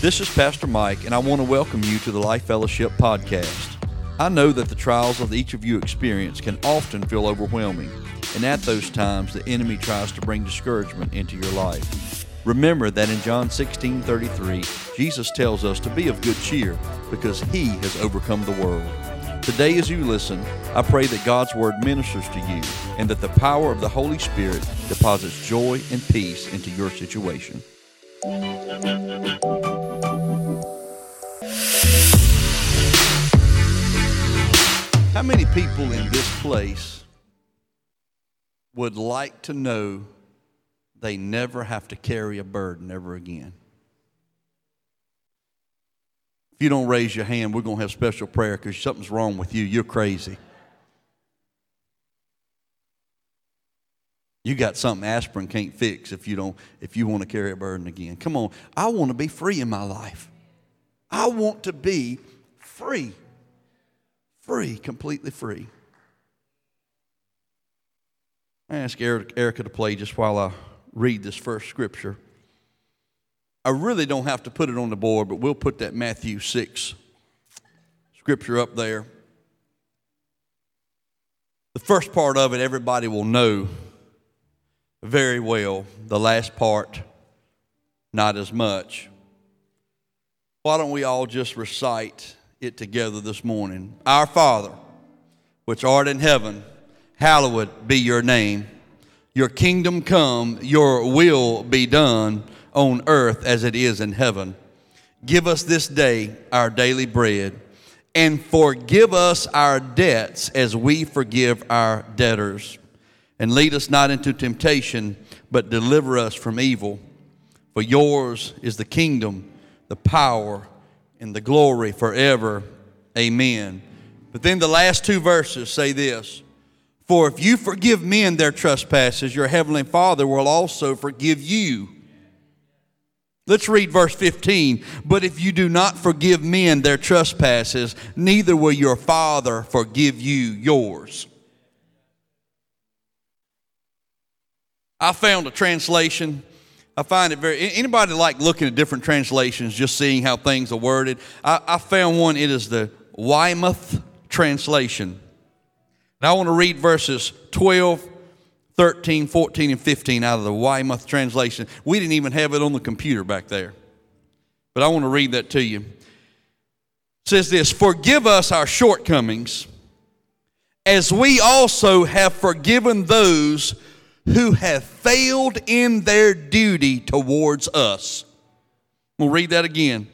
This is Pastor Mike, and I want to welcome you to the Life Fellowship podcast. I know that the trials that each of you experience can often feel overwhelming, and at those times, the enemy tries to bring discouragement into your life. Remember that in John 16 33, Jesus tells us to be of good cheer because he has overcome the world. Today, as you listen, I pray that God's Word ministers to you and that the power of the Holy Spirit deposits joy and peace into your situation. How many people in this place would like to know they never have to carry a burden ever again? If you don't raise your hand, we're going to have special prayer because something's wrong with you. You're crazy. You got something aspirin can't fix if you don't if you want to carry a burden again. Come on. I want to be free in my life. I want to be free. Free, completely free. I ask Erica to play just while I read this first scripture. I really don't have to put it on the board, but we'll put that Matthew 6 scripture up there. The first part of it, everybody will know very well. The last part, not as much. Why don't we all just recite it together this morning. Our Father, which art in heaven, hallowed be your name. Your kingdom come, your will be done on earth as it is in heaven. Give us this day our daily bread, and forgive us our debts as we forgive our debtors. And lead us not into temptation, but deliver us from evil. For yours is the kingdom, the power, and the glory forever. Amen. But then the last two verses say this For if you forgive men their trespasses, your heavenly Father will also forgive you. Let's read verse 15. But if you do not forgive men their trespasses, neither will your Father forgive you yours. I found a translation I find it very. Anybody like looking at different translations, just seeing how things are worded? I, I found one. It is the Weymouth translation. Now I want to read verses 12, 13, 14, and 15 out of the Weymouth translation. We didn't even have it on the computer back there, but I want to read that to you. It says this Forgive us our shortcomings, as we also have forgiven those who have failed in their duty towards us. We'll read that again.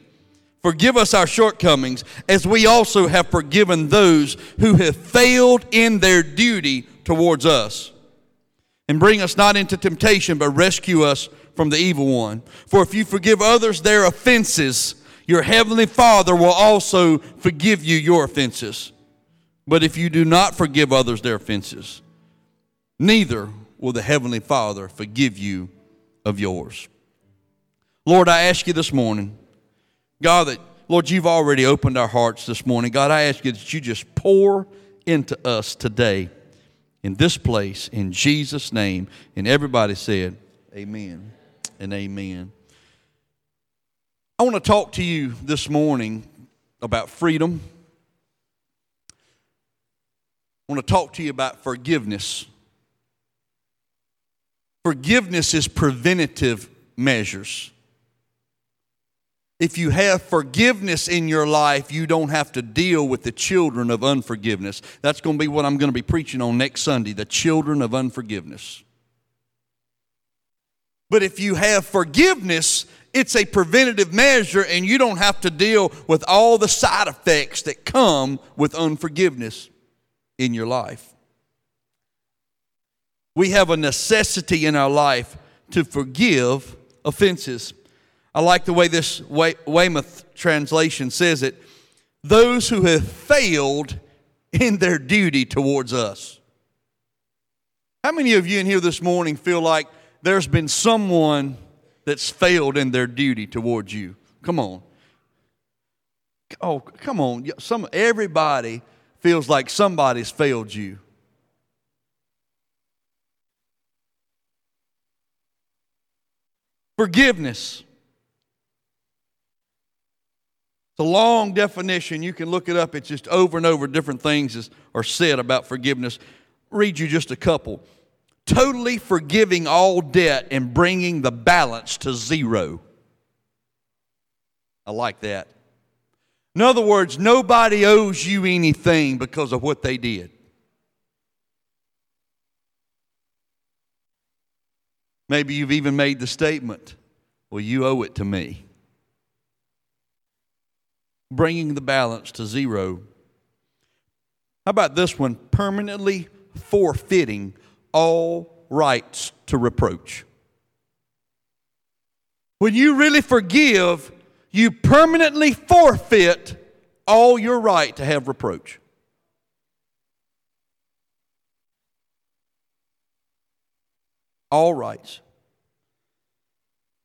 Forgive us our shortcomings, as we also have forgiven those who have failed in their duty towards us. And bring us not into temptation, but rescue us from the evil one. For if you forgive others their offenses, your heavenly Father will also forgive you your offenses. But if you do not forgive others their offenses, neither will the Heavenly Father forgive you of yours. Lord, I ask you this morning, God, that, Lord, you've already opened our hearts this morning. God, I ask you that you just pour into us today in this place in Jesus' name. And everybody said, Amen and amen. I want to talk to you this morning about freedom. I want to talk to you about forgiveness. Forgiveness is preventative measures. If you have forgiveness in your life, you don't have to deal with the children of unforgiveness. That's going to be what I'm going to be preaching on next Sunday the children of unforgiveness. But if you have forgiveness, it's a preventative measure, and you don't have to deal with all the side effects that come with unforgiveness in your life. We have a necessity in our life to forgive offenses. I like the way this Weymouth translation says it those who have failed in their duty towards us. How many of you in here this morning feel like there's been someone that's failed in their duty towards you? Come on. Oh, come on. Some, everybody feels like somebody's failed you. Forgiveness. It's a long definition. You can look it up. It's just over and over different things are said about forgiveness. read you just a couple. Totally forgiving all debt and bringing the balance to zero. I like that. In other words, nobody owes you anything because of what they did. Maybe you've even made the statement, well, you owe it to me. Bringing the balance to zero. How about this one? Permanently forfeiting all rights to reproach. When you really forgive, you permanently forfeit all your right to have reproach. All rights.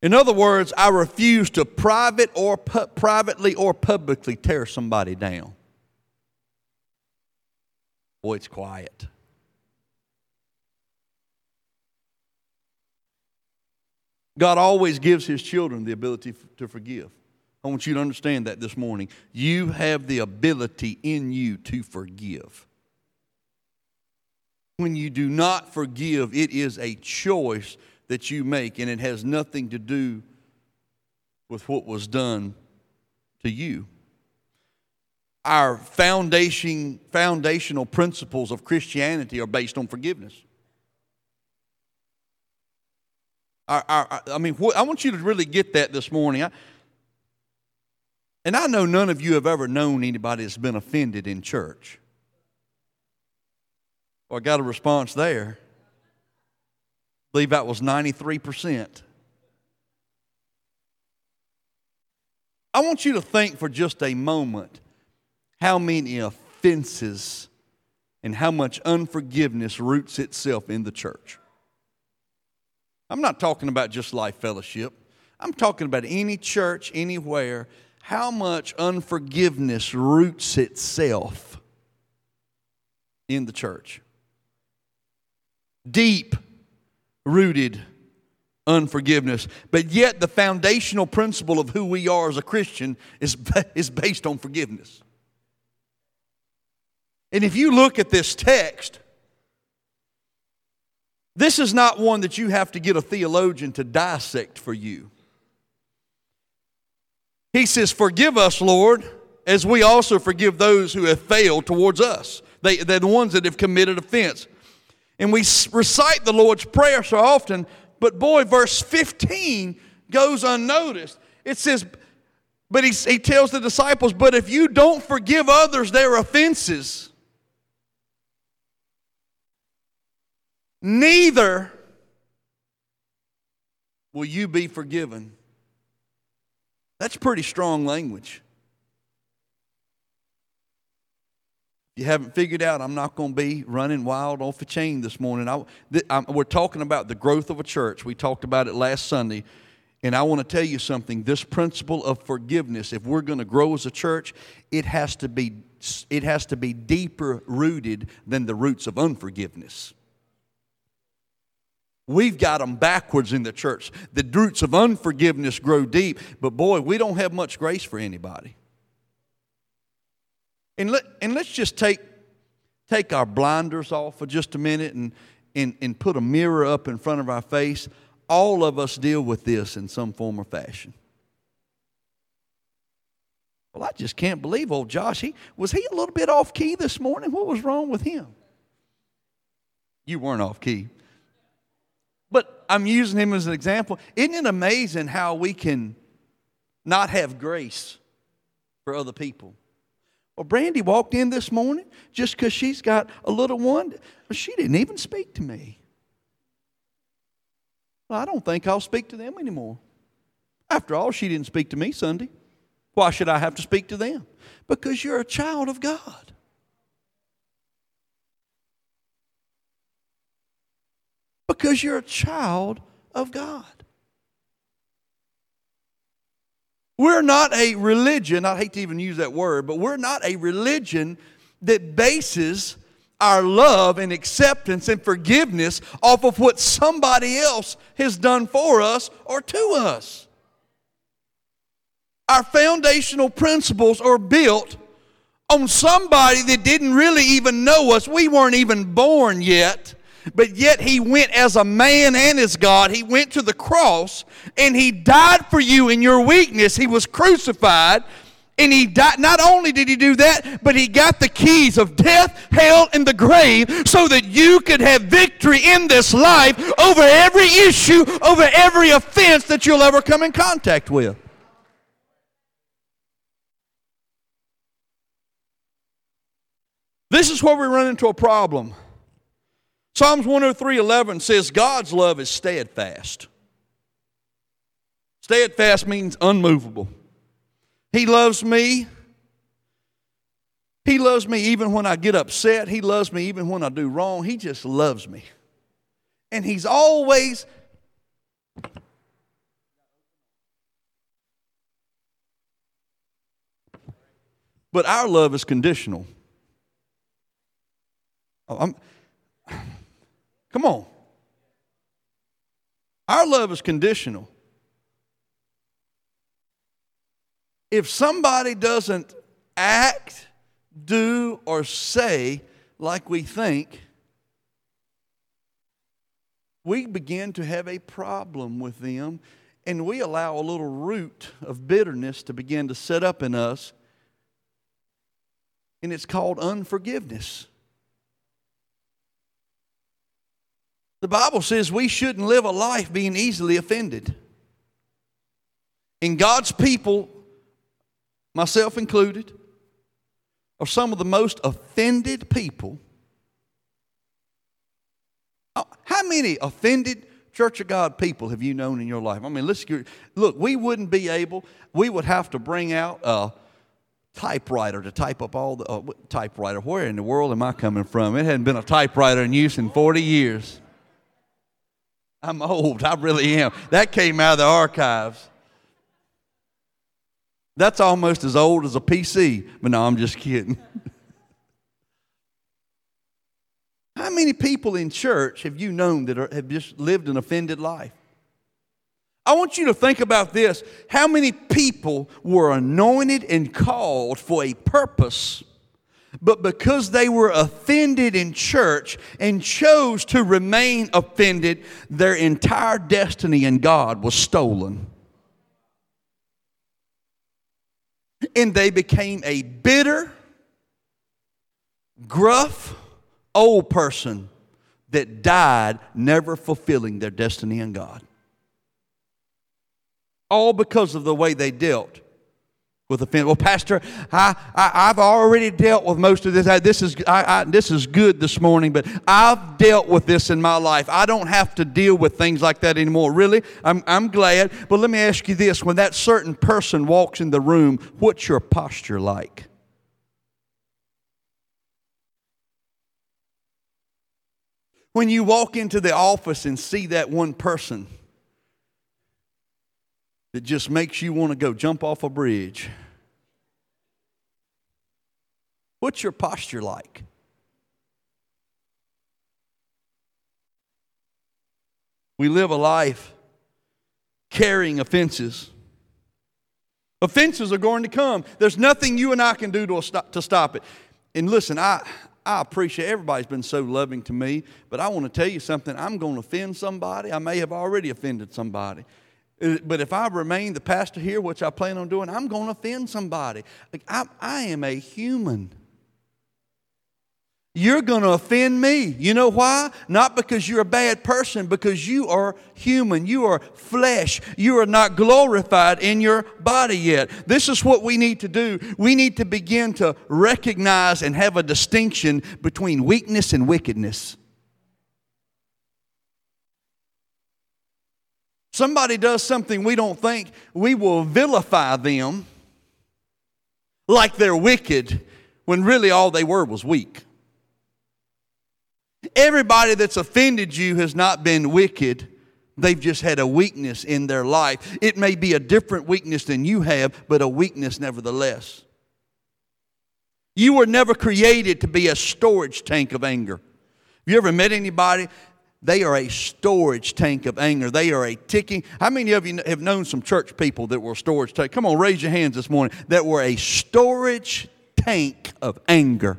In other words, I refuse to private or pu- privately or publicly tear somebody down. Boy, it's quiet. God always gives his children the ability to forgive. I want you to understand that this morning. You have the ability in you to forgive. When you do not forgive, it is a choice that you make, and it has nothing to do with what was done to you. Our foundation, foundational principles of Christianity are based on forgiveness. Our, our, I mean, what, I want you to really get that this morning. I, and I know none of you have ever known anybody that's been offended in church. Well, I got a response there. Believe that was 93%. I want you to think for just a moment how many offenses and how much unforgiveness roots itself in the church. I'm not talking about just life fellowship. I'm talking about any church, anywhere how much unforgiveness roots itself in the church. Deep rooted unforgiveness. But yet, the foundational principle of who we are as a Christian is, is based on forgiveness. And if you look at this text, this is not one that you have to get a theologian to dissect for you. He says, Forgive us, Lord, as we also forgive those who have failed towards us. They, they're the ones that have committed offense. And we recite the Lord's Prayer so often, but boy, verse 15 goes unnoticed. It says, but he, he tells the disciples, but if you don't forgive others their offenses, neither will you be forgiven that's pretty strong language. You haven't figured out, I'm not going to be running wild off a chain this morning. I, th- we're talking about the growth of a church. We talked about it last Sunday. And I want to tell you something this principle of forgiveness, if we're going to grow as a church, it has to be, it has to be deeper rooted than the roots of unforgiveness. We've got them backwards in the church. The roots of unforgiveness grow deep, but boy, we don't have much grace for anybody. And, let, and let's just take, take our blinders off for just a minute and, and, and put a mirror up in front of our face. All of us deal with this in some form or fashion. Well, I just can't believe old Josh. He, was he a little bit off key this morning? What was wrong with him? You weren't off key. But I'm using him as an example. Isn't it amazing how we can not have grace for other people? Well, Brandy walked in this morning just because she's got a little one. She didn't even speak to me. Well, I don't think I'll speak to them anymore. After all, she didn't speak to me Sunday. Why should I have to speak to them? Because you're a child of God. because you're a child of God. We're not a religion, I hate to even use that word, but we're not a religion that bases our love and acceptance and forgiveness off of what somebody else has done for us or to us. Our foundational principles are built on somebody that didn't really even know us. We weren't even born yet. But yet he went as a man and as God. He went to the cross and he died for you in your weakness. He was crucified and he died. Not only did he do that, but he got the keys of death, hell, and the grave so that you could have victory in this life over every issue, over every offense that you'll ever come in contact with. This is where we run into a problem. Psalms 103:11 says God's love is steadfast. Steadfast means unmovable. He loves me. He loves me even when I get upset. He loves me even when I do wrong. He just loves me. And he's always But our love is conditional. Oh, I'm, come on. Our love is conditional. If somebody doesn't act, do, or say like we think, we begin to have a problem with them and we allow a little root of bitterness to begin to set up in us. And it's called unforgiveness. The Bible says we shouldn't live a life being easily offended. And God's people, myself included, are some of the most offended people. Oh, how many offended Church of God people have you known in your life? I mean, let's look. We wouldn't be able. We would have to bring out a typewriter to type up all the uh, typewriter. Where in the world am I coming from? It hadn't been a typewriter in use in 40 years. I'm old. I really am. That came out of the archives. That's almost as old as a PC. But no, I'm just kidding. How many people in church have you known that are, have just lived an offended life? I want you to think about this. How many people were anointed and called for a purpose but because they were offended in church and chose to remain offended, their entire destiny in God was stolen. And they became a bitter, gruff, old person that died never fulfilling their destiny in God. All because of the way they dealt with offense. Well, Pastor, I, I, have already dealt with most of this. I, this, is, I, I, this is good this morning, but I've dealt with this in my life. I don't have to deal with things like that anymore. Really? I'm, I'm glad. But let me ask you this when that certain person walks in the room, what's your posture like? When you walk into the office and see that one person, that just makes you want to go jump off a bridge. What's your posture like? We live a life carrying offenses. Offenses are going to come. There's nothing you and I can do to stop, to stop it. And listen, I, I appreciate everybody's been so loving to me, but I want to tell you something. I'm going to offend somebody. I may have already offended somebody. But if I remain the pastor here, which I plan on doing, I'm going to offend somebody. Like I, I am a human. You're going to offend me. You know why? Not because you're a bad person, because you are human. You are flesh. You are not glorified in your body yet. This is what we need to do. We need to begin to recognize and have a distinction between weakness and wickedness. Somebody does something we don't think, we will vilify them like they're wicked when really all they were was weak. Everybody that's offended you has not been wicked. They've just had a weakness in their life. It may be a different weakness than you have, but a weakness nevertheless. You were never created to be a storage tank of anger. Have you ever met anybody? They are a storage tank of anger. They are a ticking. How many of you have known some church people that were storage tank? Come on, raise your hands this morning. That were a storage tank of anger,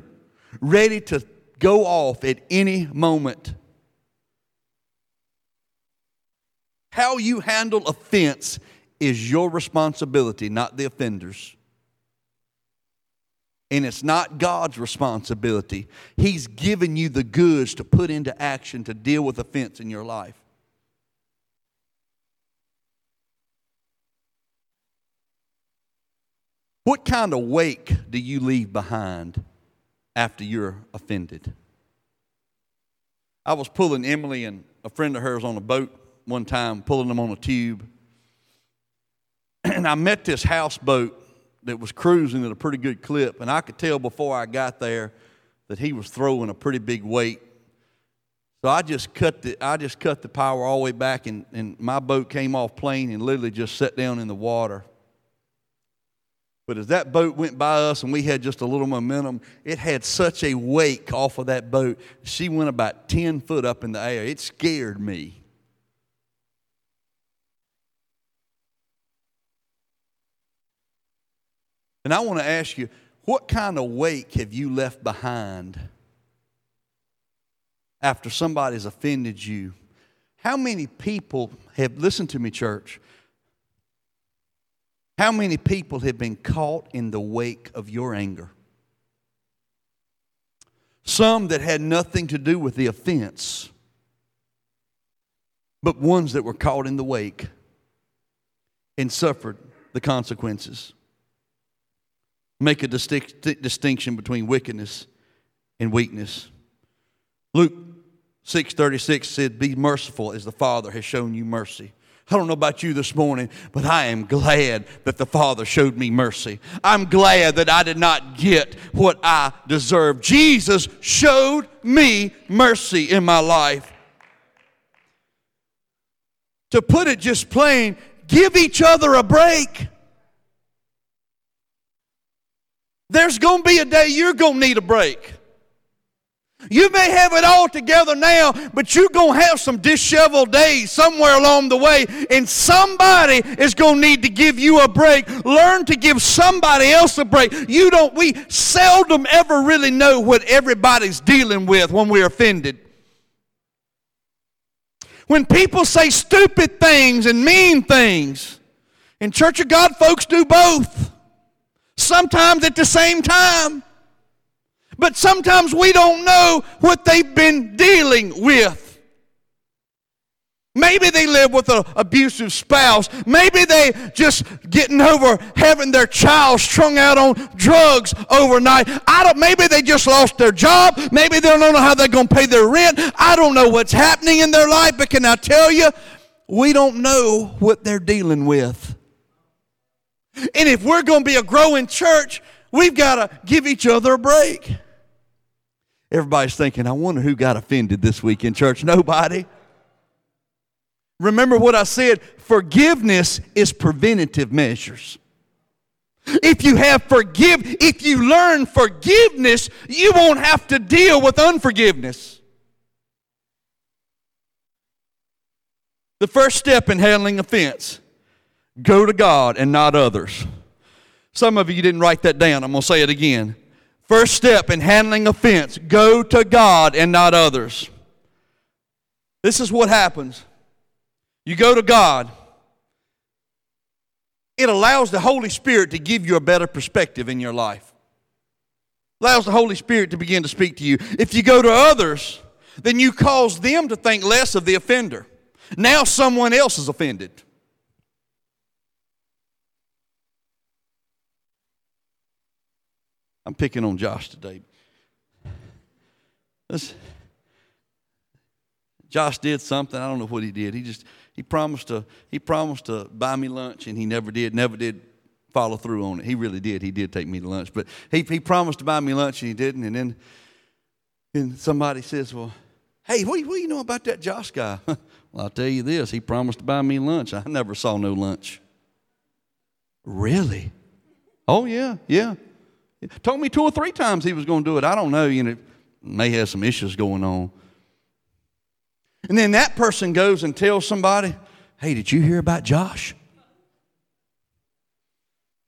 ready to go off at any moment. How you handle offense is your responsibility, not the offender's. And it's not God's responsibility. He's given you the goods to put into action to deal with offense in your life. What kind of wake do you leave behind after you're offended? I was pulling Emily and a friend of hers on a boat one time, pulling them on a tube. And I met this houseboat that was cruising at a pretty good clip, and I could tell before I got there that he was throwing a pretty big weight. So I just cut the I just cut the power all the way back, and, and my boat came off plane and literally just sat down in the water. But as that boat went by us and we had just a little momentum, it had such a wake off of that boat. She went about 10 foot up in the air. It scared me. And I want to ask you, what kind of wake have you left behind after somebody's offended you? How many people have, listened to me, church, how many people have been caught in the wake of your anger? Some that had nothing to do with the offense, but ones that were caught in the wake and suffered the consequences make a distinction between wickedness and weakness. Luke 6:36 said, "Be merciful as the Father has shown you mercy." I don't know about you this morning, but I am glad that the Father showed me mercy. I'm glad that I did not get what I deserved. Jesus showed me mercy in my life. To put it just plain, give each other a break. There's going to be a day you're going to need a break. You may have it all together now, but you're going to have some disheveled days somewhere along the way, and somebody is going to need to give you a break. Learn to give somebody else a break. You don't, we seldom ever really know what everybody's dealing with when we're offended. When people say stupid things and mean things, and Church of God folks do both sometimes at the same time. But sometimes we don't know what they've been dealing with. Maybe they live with an abusive spouse. Maybe they just getting over having their child strung out on drugs overnight. I don't, maybe they just lost their job. Maybe they don't know how they're going to pay their rent. I don't know what's happening in their life, but can I tell you, we don't know what they're dealing with. And if we're going to be a growing church, we've got to give each other a break. Everybody's thinking, I wonder who got offended this week in church. Nobody. Remember what I said forgiveness is preventative measures. If you have forgive, if you learn forgiveness, you won't have to deal with unforgiveness. The first step in handling offense Go to God and not others. Some of you didn't write that down. I'm going to say it again. First step in handling offense go to God and not others. This is what happens. You go to God, it allows the Holy Spirit to give you a better perspective in your life. Allows the Holy Spirit to begin to speak to you. If you go to others, then you cause them to think less of the offender. Now someone else is offended. I'm picking on Josh today. This, Josh did something. I don't know what he did. He just he promised to he promised to buy me lunch, and he never did. Never did follow through on it. He really did. He did take me to lunch, but he he promised to buy me lunch, and he didn't. And then then somebody says, "Well, hey, what, what do you know about that Josh guy?" well, I'll tell you this. He promised to buy me lunch. I never saw no lunch. Really? Oh yeah, yeah. Told me two or three times he was going to do it. I don't know. You know, may have some issues going on. And then that person goes and tells somebody, Hey, did you hear about Josh?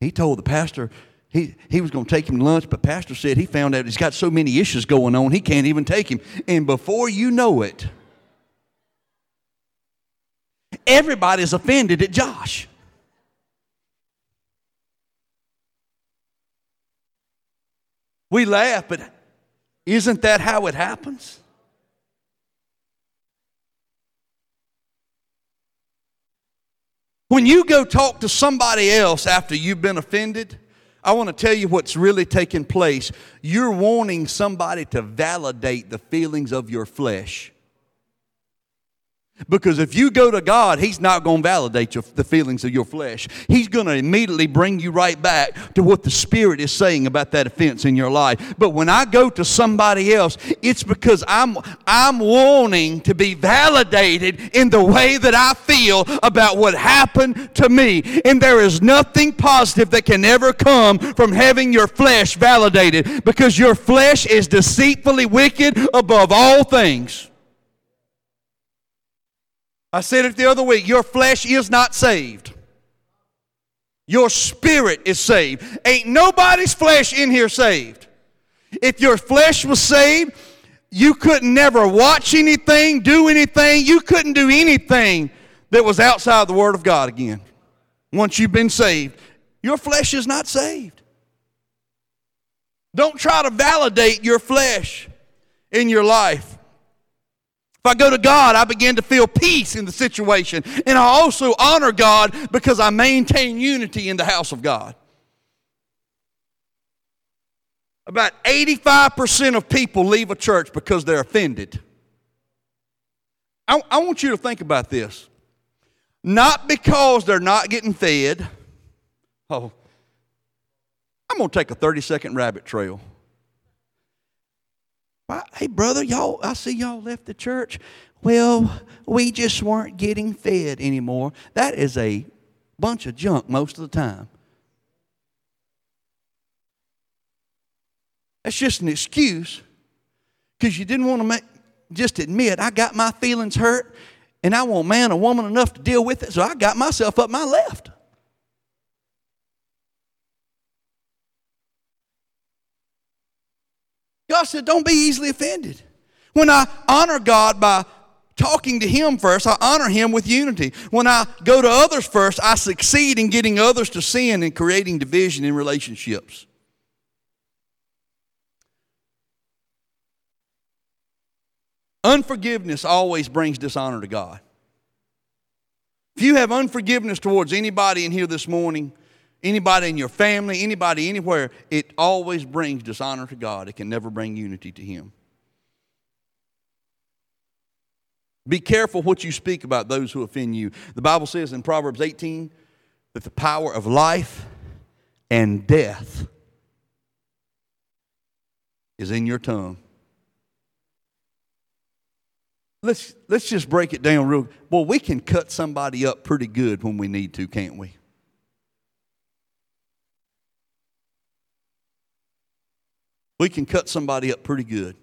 He told the pastor he, he was going to take him to lunch, but pastor said he found out he's got so many issues going on, he can't even take him. And before you know it, everybody's offended at Josh. We laugh, but isn't that how it happens? When you go talk to somebody else after you've been offended, I want to tell you what's really taking place. You're wanting somebody to validate the feelings of your flesh. Because if you go to God, He's not going to validate your, the feelings of your flesh. He's going to immediately bring you right back to what the Spirit is saying about that offense in your life. But when I go to somebody else, it's because I'm, I'm wanting to be validated in the way that I feel about what happened to me. And there is nothing positive that can ever come from having your flesh validated because your flesh is deceitfully wicked above all things. I said it the other week your flesh is not saved. Your spirit is saved. Ain't nobody's flesh in here saved. If your flesh was saved, you couldn't never watch anything, do anything. You couldn't do anything that was outside the Word of God again. Once you've been saved, your flesh is not saved. Don't try to validate your flesh in your life. If I go to God, I begin to feel peace in the situation. And I also honor God because I maintain unity in the house of God. About 85% of people leave a church because they're offended. I, I want you to think about this. Not because they're not getting fed. Oh, I'm going to take a 30 second rabbit trail. Hey, brother, y'all, I see y'all left the church. Well, we just weren't getting fed anymore. That is a bunch of junk most of the time. That's just an excuse because you didn't want to make, just admit, I got my feelings hurt and I want man or woman enough to deal with it, so I got myself up my left. God said, don't be easily offended. When I honor God by talking to Him first, I honor Him with unity. When I go to others first, I succeed in getting others to sin and creating division in relationships. Unforgiveness always brings dishonor to God. If you have unforgiveness towards anybody in here this morning, anybody in your family, anybody anywhere, it always brings dishonor to God. It can never bring unity to Him. Be careful what you speak about those who offend you. The Bible says in Proverbs 18 that the power of life and death is in your tongue. Let's, let's just break it down real. Well, we can cut somebody up pretty good when we need to, can't we? We can cut somebody up pretty good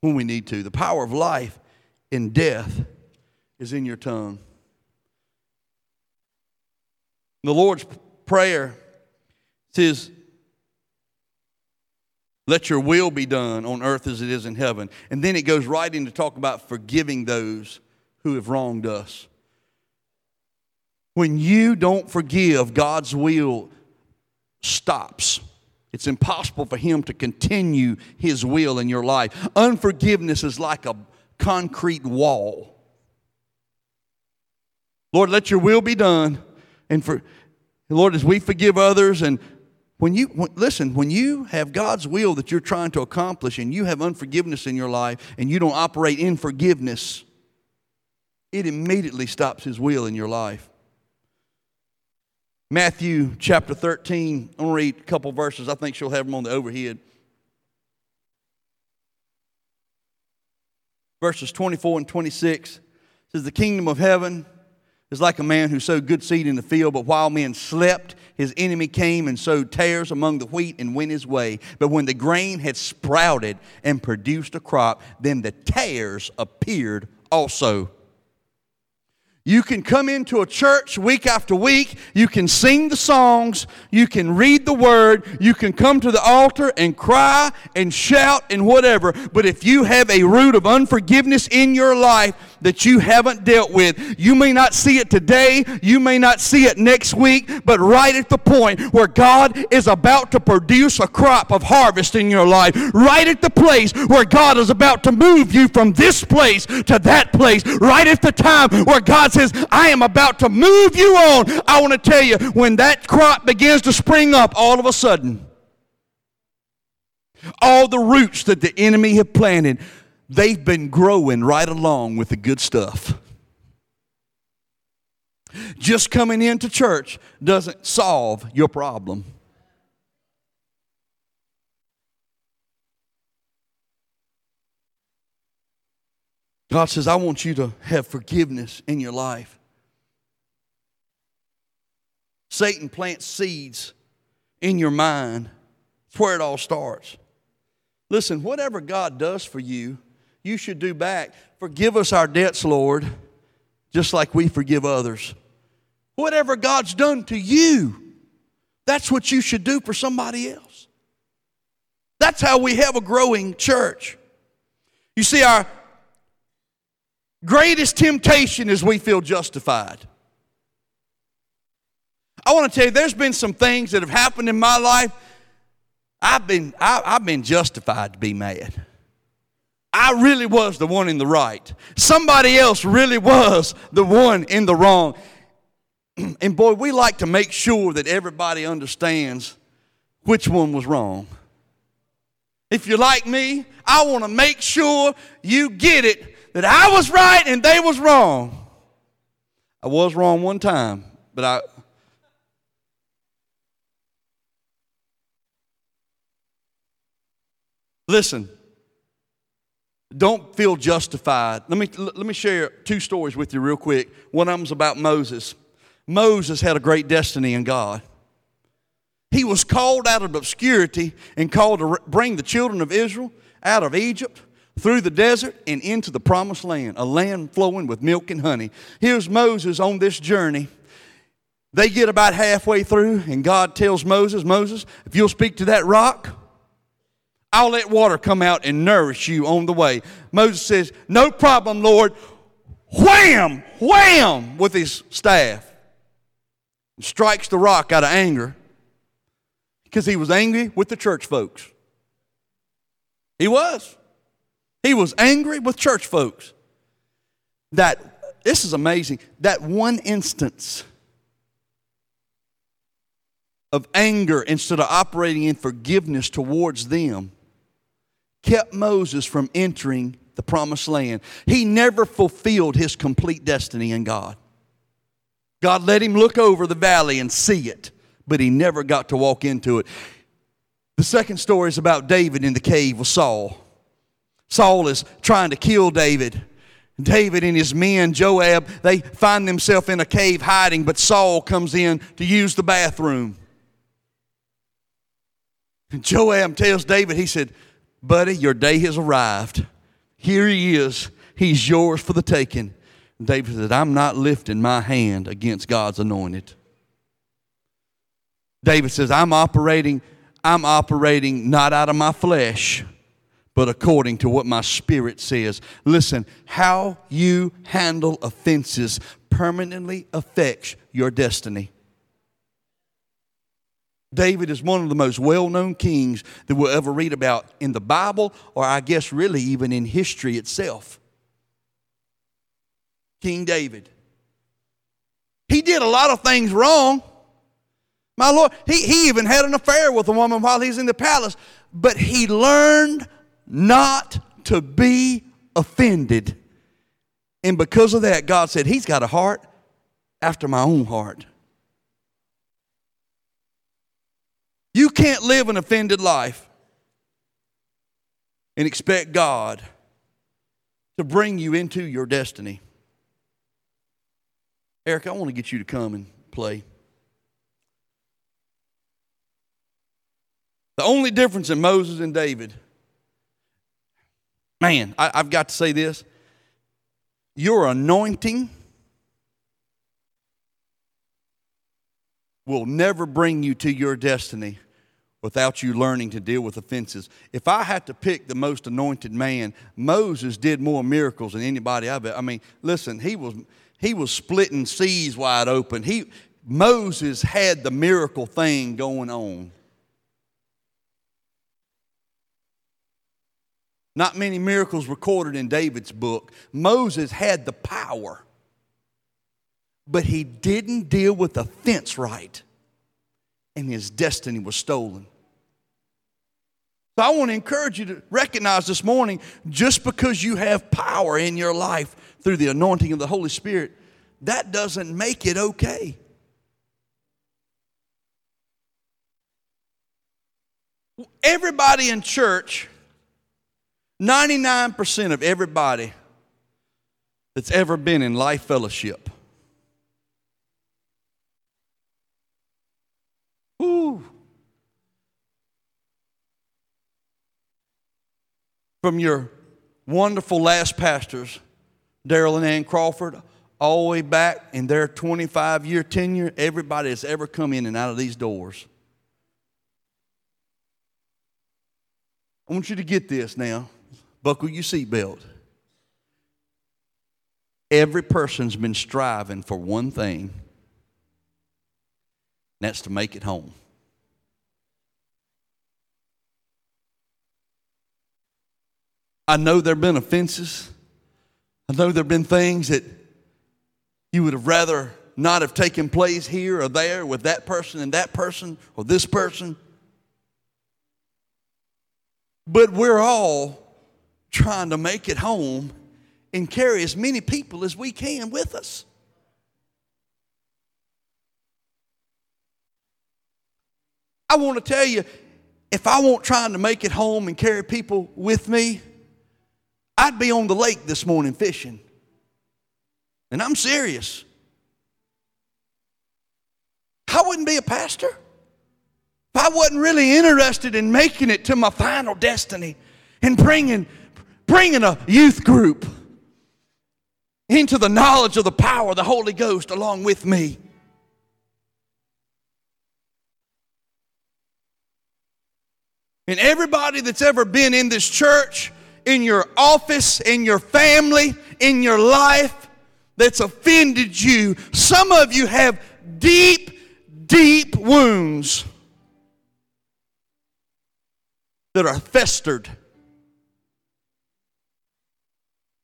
when we need to. The power of life and death is in your tongue. The Lord's Prayer says, Let your will be done on earth as it is in heaven. And then it goes right into talk about forgiving those who have wronged us. When you don't forgive, God's will stops. It's impossible for Him to continue His will in your life. Unforgiveness is like a concrete wall. Lord, let your will be done. And for Lord, as we forgive others, and when you when, listen, when you have God's will that you're trying to accomplish, and you have unforgiveness in your life, and you don't operate in forgiveness, it immediately stops His will in your life. Matthew chapter 13. I'm going to read a couple verses. I think she'll have them on the overhead. Verses 24 and 26 says, The kingdom of heaven is like a man who sowed good seed in the field, but while men slept, his enemy came and sowed tares among the wheat and went his way. But when the grain had sprouted and produced a crop, then the tares appeared also. You can come into a church week after week. You can sing the songs. You can read the word. You can come to the altar and cry and shout and whatever. But if you have a root of unforgiveness in your life that you haven't dealt with, you may not see it today. You may not see it next week. But right at the point where God is about to produce a crop of harvest in your life, right at the place where God is about to move you from this place to that place, right at the time where God says, I am about to move you on. I want to tell you, when that crop begins to spring up, all of a sudden, all the roots that the enemy have planted, they've been growing right along with the good stuff. Just coming into church doesn't solve your problem. God says, I want you to have forgiveness in your life. Satan plants seeds in your mind. That's where it all starts. Listen, whatever God does for you, you should do back. Forgive us our debts, Lord, just like we forgive others. Whatever God's done to you, that's what you should do for somebody else. That's how we have a growing church. You see, our greatest temptation is we feel justified. I want to tell you, there's been some things that have happened in my life. I've been, I, have been justified to be mad. I really was the one in the right. Somebody else really was the one in the wrong. And boy, we like to make sure that everybody understands which one was wrong. If you're like me, I want to make sure you get it that I was right and they was wrong. I was wrong one time, but I Listen. Don't feel justified. Let me let me share two stories with you real quick. One of them's about Moses. Moses had a great destiny in God. He was called out of obscurity and called to bring the children of Israel out of Egypt through the desert and into the promised land, a land flowing with milk and honey. Here's Moses on this journey. They get about halfway through, and God tells Moses, Moses, if you'll speak to that rock, I'll let water come out and nourish you on the way. Moses says, No problem, Lord. Wham! Wham! with his staff. Strikes the rock out of anger because he was angry with the church folks. He was. He was angry with church folks. That, this is amazing, that one instance of anger instead of operating in forgiveness towards them kept Moses from entering the promised land. He never fulfilled his complete destiny in God. God let him look over the valley and see it, but he never got to walk into it. The second story is about David in the cave with Saul. Saul is trying to kill David. David and his men, Joab, they find themselves in a cave hiding, but Saul comes in to use the bathroom. And Joab tells David, he said, Buddy, your day has arrived. Here he is. He's yours for the taking. David said, I'm not lifting my hand against God's anointed. David says, I'm operating, I'm operating not out of my flesh, but according to what my spirit says. Listen, how you handle offenses permanently affects your destiny. David is one of the most well known kings that we'll ever read about in the Bible, or I guess really even in history itself. King David. He did a lot of things wrong. My Lord, he, he even had an affair with a woman while he's in the palace, but he learned not to be offended. And because of that, God said, He's got a heart after my own heart. You can't live an offended life and expect God to bring you into your destiny. Eric, I want to get you to come and play. The only difference in Moses and David, man, I, have got to say this your anointing will never bring you to your destiny without you learning to deal with offenses. If I had to pick the most anointed man, Moses did more miracles than anybody I've ever. I mean, listen, he was he was splitting seas wide open. He Moses had the miracle thing going on. Not many miracles recorded in David's book. Moses had the power, but he didn't deal with the fence right, and his destiny was stolen. So I want to encourage you to recognize this morning just because you have power in your life through the anointing of the Holy Spirit, that doesn't make it okay. Everybody in church 99% of everybody that's ever been in life fellowship. Woo. From your wonderful last pastors, Daryl and Ann Crawford, all the way back in their 25 year tenure, everybody that's ever come in and out of these doors. I want you to get this now. Buckle your seatbelt. Every person's been striving for one thing, and that's to make it home. I know there have been offenses. I know there have been things that you would have rather not have taken place here or there with that person and that person or this person. But we're all trying to make it home and carry as many people as we can with us. I want to tell you, if I weren't trying to make it home and carry people with me, I'd be on the lake this morning fishing. And I'm serious. I wouldn't be a pastor if I wasn't really interested in making it to my final destiny and bringing bringing a youth group into the knowledge of the power of the Holy Ghost along with me. And everybody that's ever been in this church, in your office, in your family, in your life, that's offended you, some of you have deep, deep wounds that are festered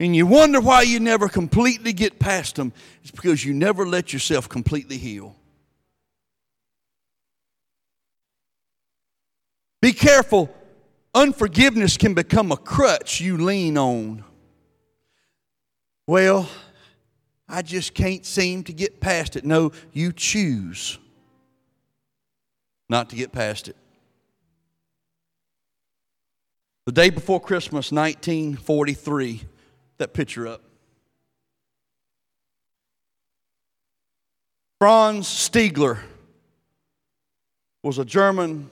and you wonder why you never completely get past them, it's because you never let yourself completely heal. Be careful. Unforgiveness can become a crutch you lean on. Well, I just can't seem to get past it. No, you choose not to get past it. The day before Christmas, 1943, that picture up. Franz Stigler was a German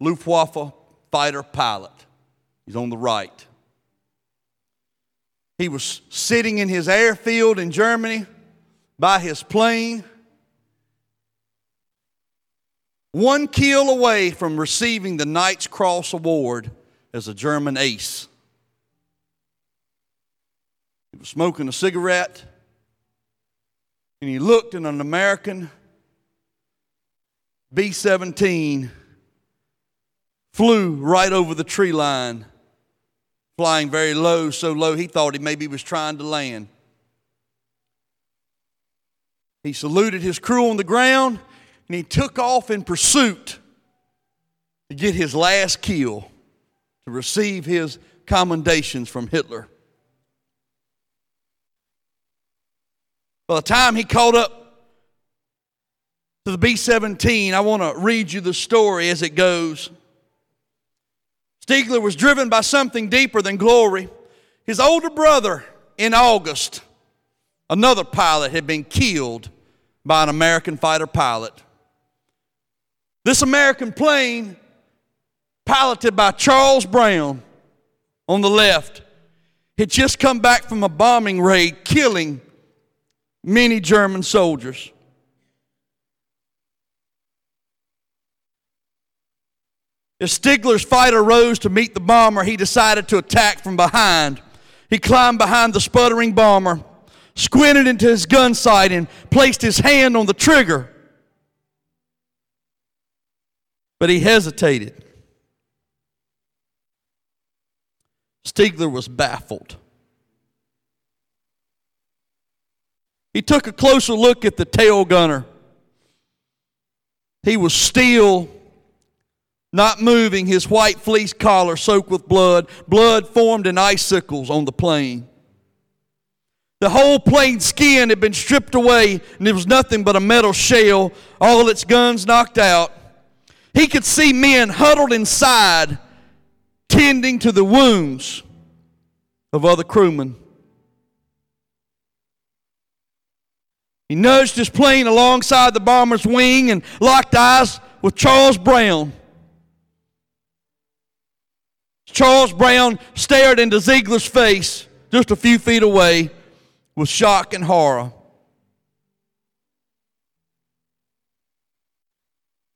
Luftwaffe fighter pilot. He's on the right. He was sitting in his airfield in Germany by his plane, one kill away from receiving the Knight's Cross Award as a German ace. He was smoking a cigarette, and he looked at an American B 17 flew right over the tree line, flying very low, so low he thought he maybe was trying to land. He saluted his crew on the ground and he took off in pursuit to get his last kill, to receive his commendations from Hitler. By the time he caught up to the B 17, I want to read you the story as it goes. Stigler was driven by something deeper than glory. His older brother, in August, another pilot had been killed by an American fighter pilot. This American plane, piloted by Charles Brown on the left, had just come back from a bombing raid, killing many German soldiers. As Stigler's fighter rose to meet the bomber, he decided to attack from behind. He climbed behind the sputtering bomber, squinted into his gun sight, and placed his hand on the trigger. But he hesitated. Stigler was baffled. He took a closer look at the tail gunner. He was still not moving, his white fleece collar soaked with blood. Blood formed in icicles on the plane. The whole plane's skin had been stripped away, and there was nothing but a metal shell, all its guns knocked out. He could see men huddled inside, tending to the wounds of other crewmen. He nudged his plane alongside the bomber's wing and locked eyes with Charles Brown. Charles Brown stared into Ziegler's face just a few feet away with shock and horror.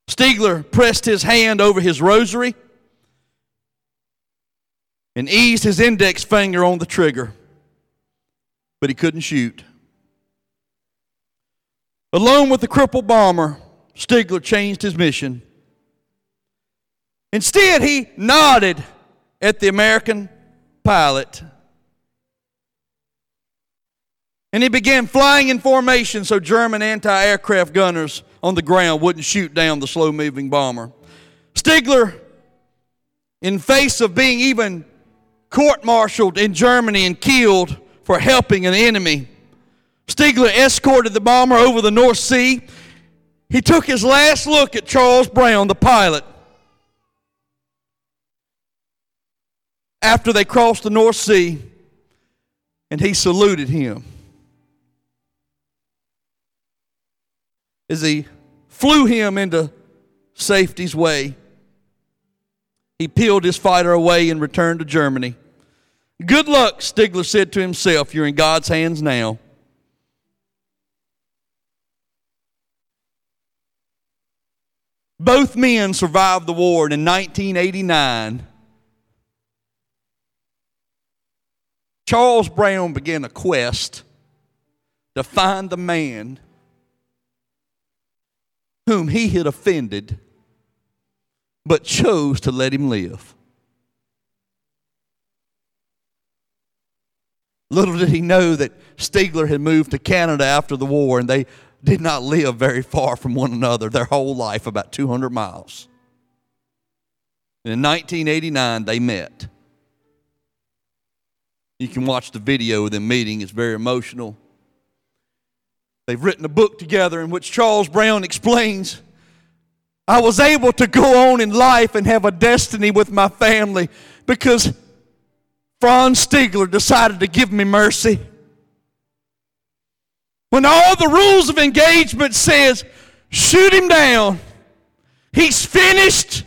Stigler pressed his hand over his rosary and eased his index finger on the trigger, but he couldn't shoot. Alone with the crippled bomber, Stigler changed his mission. Instead, he nodded at the American pilot. And he began flying in formation so German anti aircraft gunners on the ground wouldn't shoot down the slow moving bomber. Stigler, in face of being even court martialed in Germany and killed for helping an enemy, Stigler escorted the bomber over the North Sea. He took his last look at Charles Brown, the pilot. After they crossed the North Sea, and he saluted him. As he flew him into safety's way, he peeled his fighter away and returned to Germany. Good luck, Stigler said to himself. You're in God's hands now. Both men survived the war, and in 1989, Charles Brown began a quest to find the man whom he had offended, but chose to let him live. Little did he know that Stigler had moved to Canada after the war, and they did not live very far from one another their whole life, about 200 miles. And in 1989, they met. You can watch the video of them meeting, it's very emotional. They've written a book together in which Charles Brown explains I was able to go on in life and have a destiny with my family because Franz Stigler decided to give me mercy. When all the rules of engagement says, shoot him down. He's finished.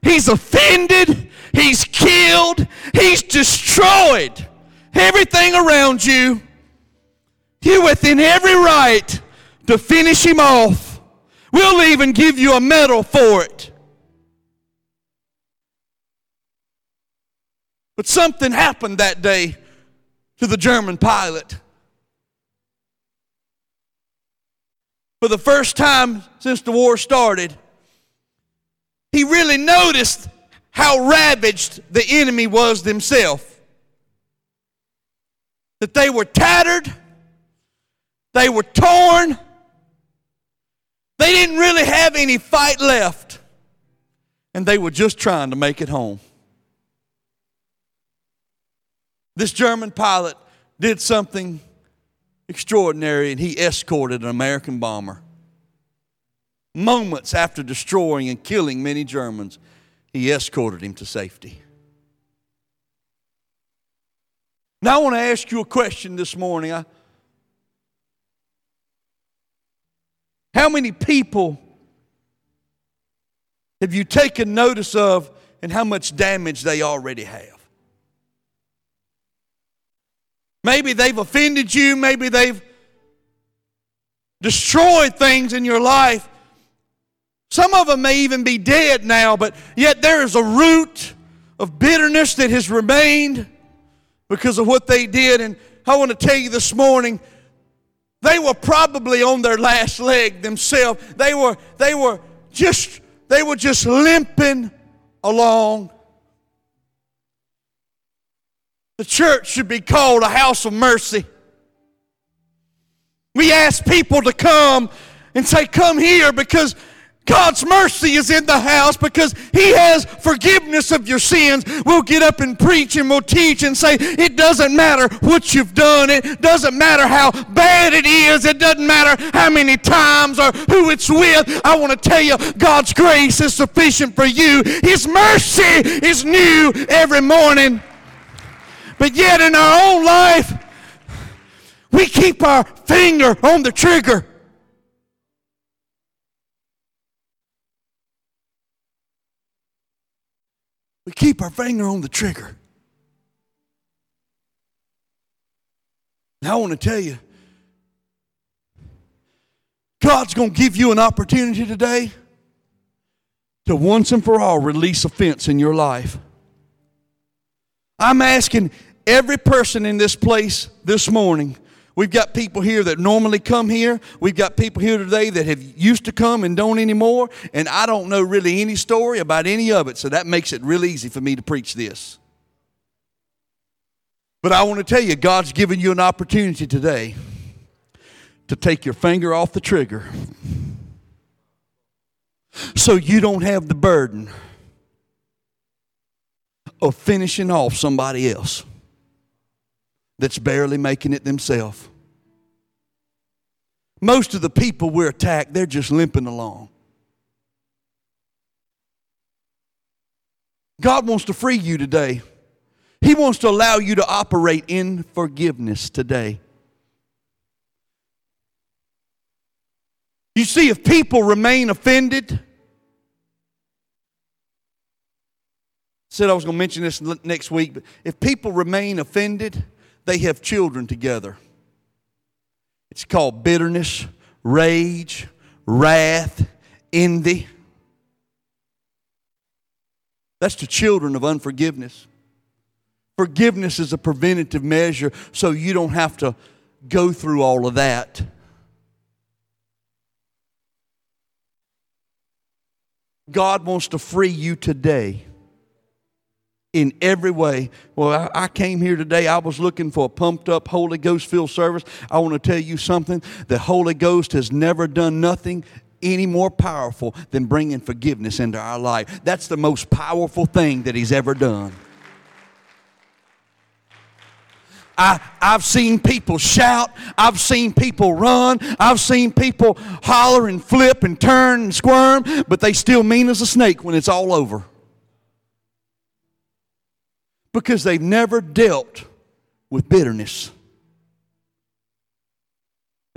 He's offended. He's killed. He's destroyed everything around you. You're within every right to finish him off. We'll even give you a medal for it. But something happened that day to the German pilot. for the first time since the war started, he really noticed how ravaged the enemy was themselves. That they were tattered, they were torn, they didn't really have any fight left, and they were just trying to make it home. This German pilot did something extraordinary, and he escorted an American bomber. Moments after destroying and killing many Germans, he escorted him to safety. Now, I want to ask you a question this morning. How many people have you taken notice of and how much damage they already have? Maybe they've offended you, maybe they've destroyed things in your life. Some of them may even be dead now, but yet there is a root of bitterness that has remained because of what they did. And I want to tell you this morning, they were probably on their last leg themselves. They were, they were just, they were just limping along. The church should be called a house of mercy. We ask people to come and say, Come here because God's mercy is in the house because He has forgiveness of your sins. We'll get up and preach and we'll teach and say, it doesn't matter what you've done. It doesn't matter how bad it is. It doesn't matter how many times or who it's with. I want to tell you, God's grace is sufficient for you. His mercy is new every morning. But yet in our own life, we keep our finger on the trigger. We keep our finger on the trigger. Now, I want to tell you, God's going to give you an opportunity today to once and for all release offense in your life. I'm asking every person in this place this morning We've got people here that normally come here. We've got people here today that have used to come and don't anymore. And I don't know really any story about any of it. So that makes it real easy for me to preach this. But I want to tell you, God's given you an opportunity today to take your finger off the trigger so you don't have the burden of finishing off somebody else that's barely making it themselves. Most of the people we're attacked, they're just limping along. God wants to free you today. He wants to allow you to operate in forgiveness today. You see, if people remain offended, said I was going to mention this next week, but if people remain offended, they have children together. It's called bitterness, rage, wrath, envy. That's the children of unforgiveness. Forgiveness is a preventative measure so you don't have to go through all of that. God wants to free you today in every way. Well, I, came here today. I was looking for a pumped up Holy Ghost filled service. I want to tell you something. The Holy Ghost has never done nothing any more powerful than bringing forgiveness into our life. That's the most powerful thing that He's ever done. I, I've seen people shout. I've seen people run. I've seen people holler and flip and turn and squirm, but they still mean as a snake when it's all over because they've never dealt with bitterness.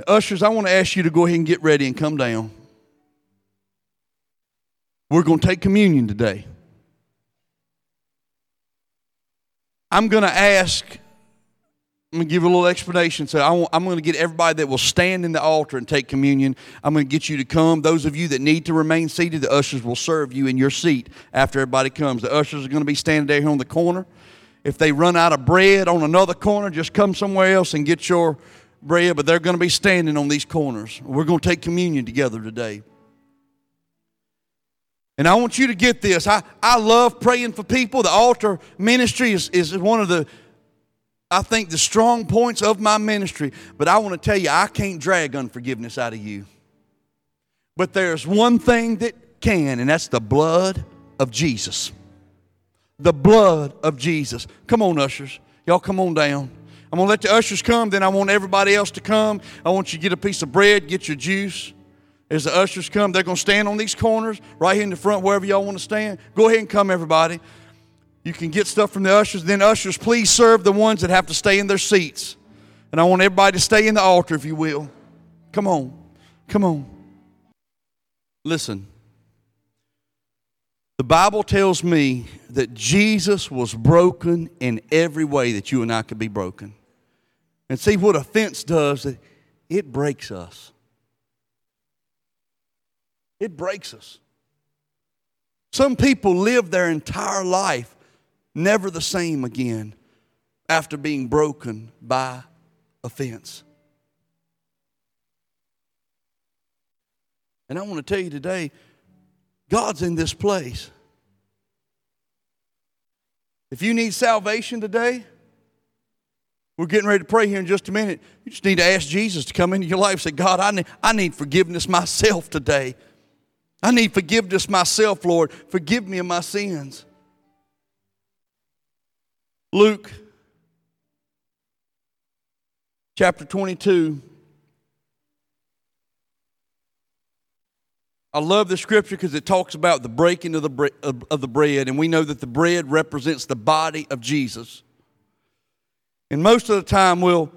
Ushers, I want to ask you to go ahead and get ready and come down. We're going to take communion today. I'm going to ask, I'm going to give a little explanation. So I am going to get everybody that will stand in the altar and take communion. I'm going to get you to come. Those of you that need to remain seated, the ushers will serve you in your seat after everybody comes. The ushers are going to be standing there here on the corner. If they run out of bread on another corner, just come somewhere else and get your bread, but they're going to be standing on these corners. We're going to take communion together today. And I want you to get this. I, I love praying for people. The altar ministry is, is one of the, I think, the strong points of my ministry. But I want to tell you, I can't drag unforgiveness out of you. But there's one thing that can, and that's the blood of Jesus the blood of Jesus. Come on, ushers. Y'all come on down. I'm going to let the ushers come, then I want everybody else to come. I want you to get a piece of bread, get your juice. As the ushers come, they're going to stand on these corners, right here in the front, wherever y'all want to stand. Go ahead and come, everybody. You can get stuff from the ushers. Then, ushers, please serve the ones that have to stay in their seats. And I want everybody to stay in the altar, if you will. Come on. Come on. Listen, the Bible tells me that Jesus was broken in every way that you and I could be broken. And see what offense does, it breaks us. It breaks us. Some people live their entire life never the same again after being broken by offense. And I want to tell you today, God's in this place. If you need salvation today, we're getting ready to pray here in just a minute. You just need to ask Jesus to come into your life and say, God, I need, I need forgiveness myself today. I need forgiveness myself, Lord. Forgive me of my sins. Luke chapter 22. I love the scripture because it talks about the breaking of the, bre- of, of the bread, and we know that the bread represents the body of Jesus. And most of the time, we'll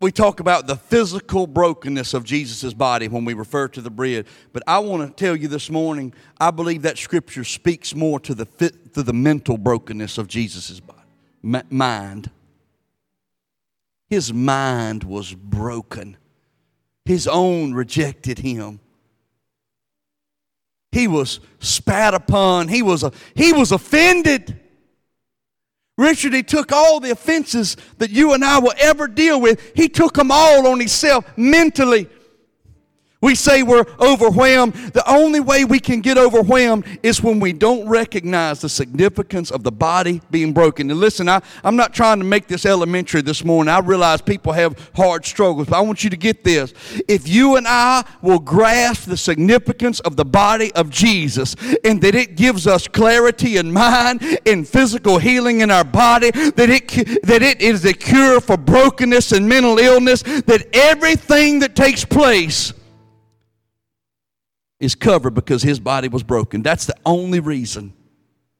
we talk about the physical brokenness of Jesus' body when we refer to the bread. But I want to tell you this morning, I believe that scripture speaks more to the, fit, to the mental brokenness of Jesus' body, mind. His mind was broken. His own rejected him. He was spat upon. He was, a, he was offended. Richard, he took all the offenses that you and I will ever deal with, he took them all on himself mentally, we say we're overwhelmed. The only way we can get overwhelmed is when we don't recognize the significance of the body being broken. And listen, I, I'm not trying to make this elementary this morning. I realize people have hard struggles, but I want you to get this. If you and I will grasp the significance of the body of Jesus and that it gives us clarity in mind and physical healing in our body, that it, that it is a cure for brokenness and mental illness, that everything that takes place is covered because his body was broken. That's the only reason.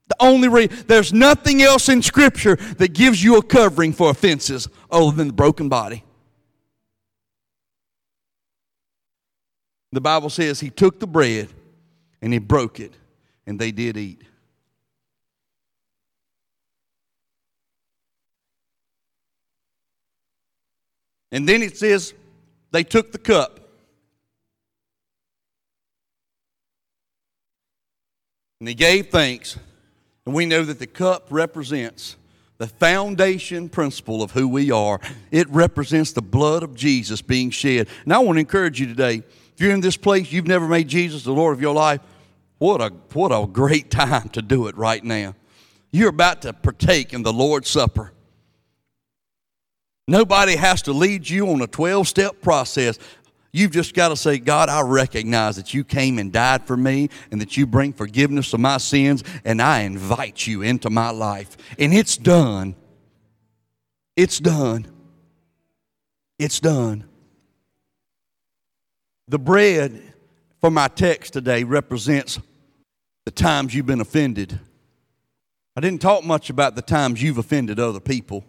The only reason. There's nothing else in Scripture that gives you a covering for offenses other than the broken body. The Bible says he took the bread and he broke it, and they did eat. And then it says they took the cup. And he gave thanks. And we know that the cup represents the foundation principle of who we are. It represents the blood of Jesus being shed. And I want to encourage you today if you're in this place, you've never made Jesus the Lord of your life, what a, what a great time to do it right now. You're about to partake in the Lord's Supper. Nobody has to lead you on a 12 step process. You've just got to say, God, I recognize that you came and died for me and that you bring forgiveness of my sins, and I invite you into my life. And it's done. It's done. It's done. The bread for my text today represents the times you've been offended. I didn't talk much about the times you've offended other people.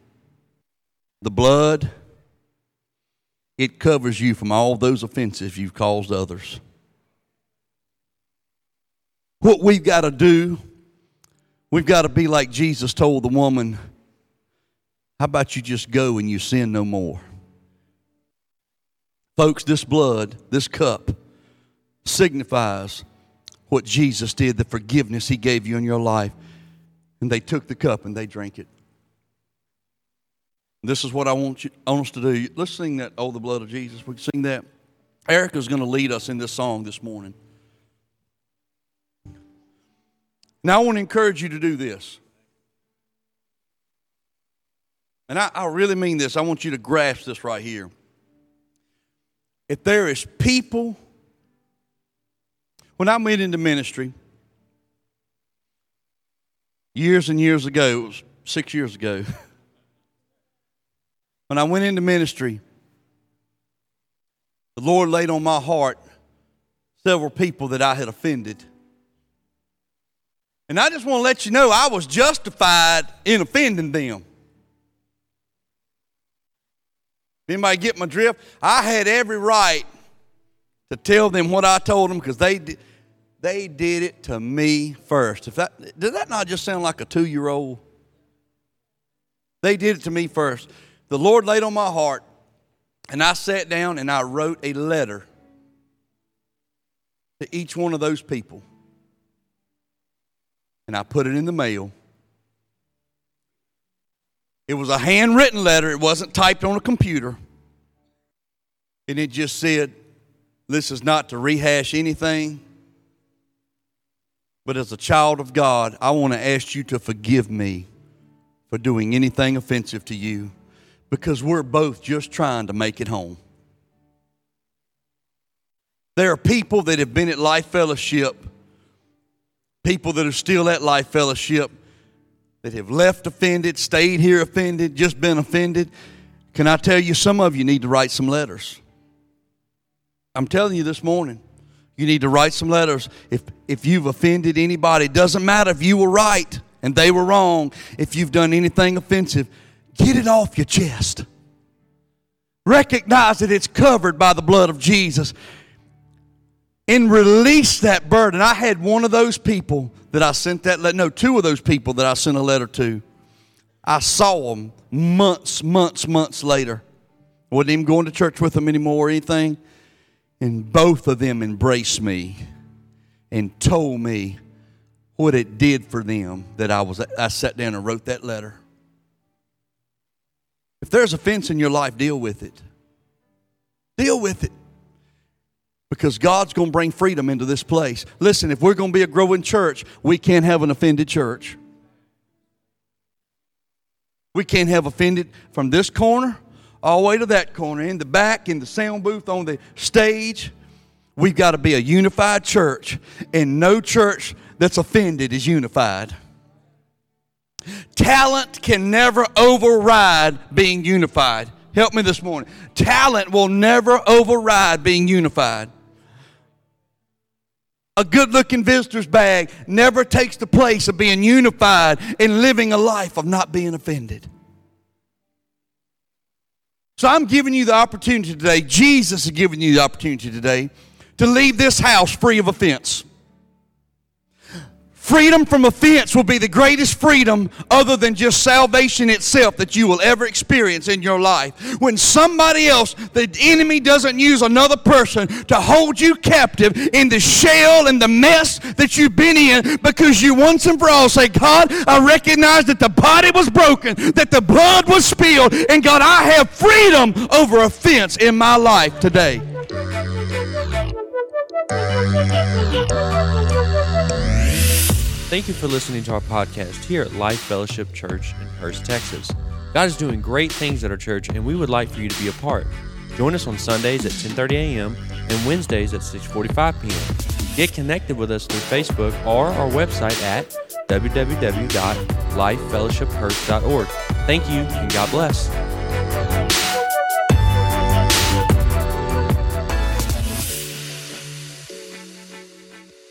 The blood, it covers you from all those offenses you've caused others. What we've got to do, we've got to be like Jesus told the woman, How about you just go and you sin no more? Folks, this blood, this cup, signifies what Jesus did, the forgiveness He gave you in your life. And they took the cup and they drank it. This is what I want, you, want us to do. Let's sing that, Oh, the Blood of Jesus. We can sing that. Erica's going to lead us in this song this morning. Now, I want to encourage you to do this. And I, I really mean this. I want you to grasp this right here. If there is people, when I went into ministry years and years ago, it was six years ago. When I went into ministry, the Lord laid on my heart several people that I had offended. And I just want to let you know I was justified in offending them. Anybody get my drift? I had every right to tell them what I told them because they did, they did it to me first. If that did that not just sound like a two year old? They did it to me first. The Lord laid on my heart, and I sat down and I wrote a letter to each one of those people. And I put it in the mail. It was a handwritten letter, it wasn't typed on a computer. And it just said, This is not to rehash anything, but as a child of God, I want to ask you to forgive me for doing anything offensive to you because we're both just trying to make it home. There are people that have been at Life Fellowship, people that are still at Life Fellowship, that have left offended, stayed here offended, just been offended. Can I tell you, some of you need to write some letters. I'm telling you this morning, you need to write some letters. If, if you've offended anybody, it doesn't matter if you were right and they were wrong. If you've done anything offensive, get it off your chest. Recognize that it's covered by the blood of Jesus and release that burden. I had one of those people that I sent that letter, no, two of those people that I sent a letter to. I saw them months, months, months later. Wasn't even going to church with them anymore or anything. And both of them embraced me and told me what it did for them that I was I sat down and wrote that letter. If there's offense in your life, deal with it. Deal with it because God's going to bring freedom into this place. Listen, if we're going to be a growing church, we can't have an offended church. We can't have offended from this corner all the way to that corner, in the back, in the sound booth, on the stage. We've got to be a unified church, and no church that's offended is unified. Talent can never override being unified. Help me this morning. Talent will never override being unified. A good looking visitor's bag never takes the place of being unified and living a life of not being offended. So I'm giving you the opportunity today, Jesus is giving you the opportunity today to leave this house free of offense. Freedom from offense will be the greatest freedom other than just salvation itself that you will ever experience in your life. When somebody else, the enemy doesn't use another person to hold you captive in the shell and the mess that you've been in because you once and for all say, God, I recognize that the body was broken, that the blood was spilled, and God, I have freedom over offense in my life today. Thank you for listening to our podcast here at Life Fellowship Church in Hurst, Texas. God is doing great things at our church, and we would like for you to be a part. Join us on Sundays at 10:30 a.m. and Wednesdays at 6:45 p.m. Get connected with us through Facebook or our website at www.lifefellowshiphurst.org. Thank you, and God bless.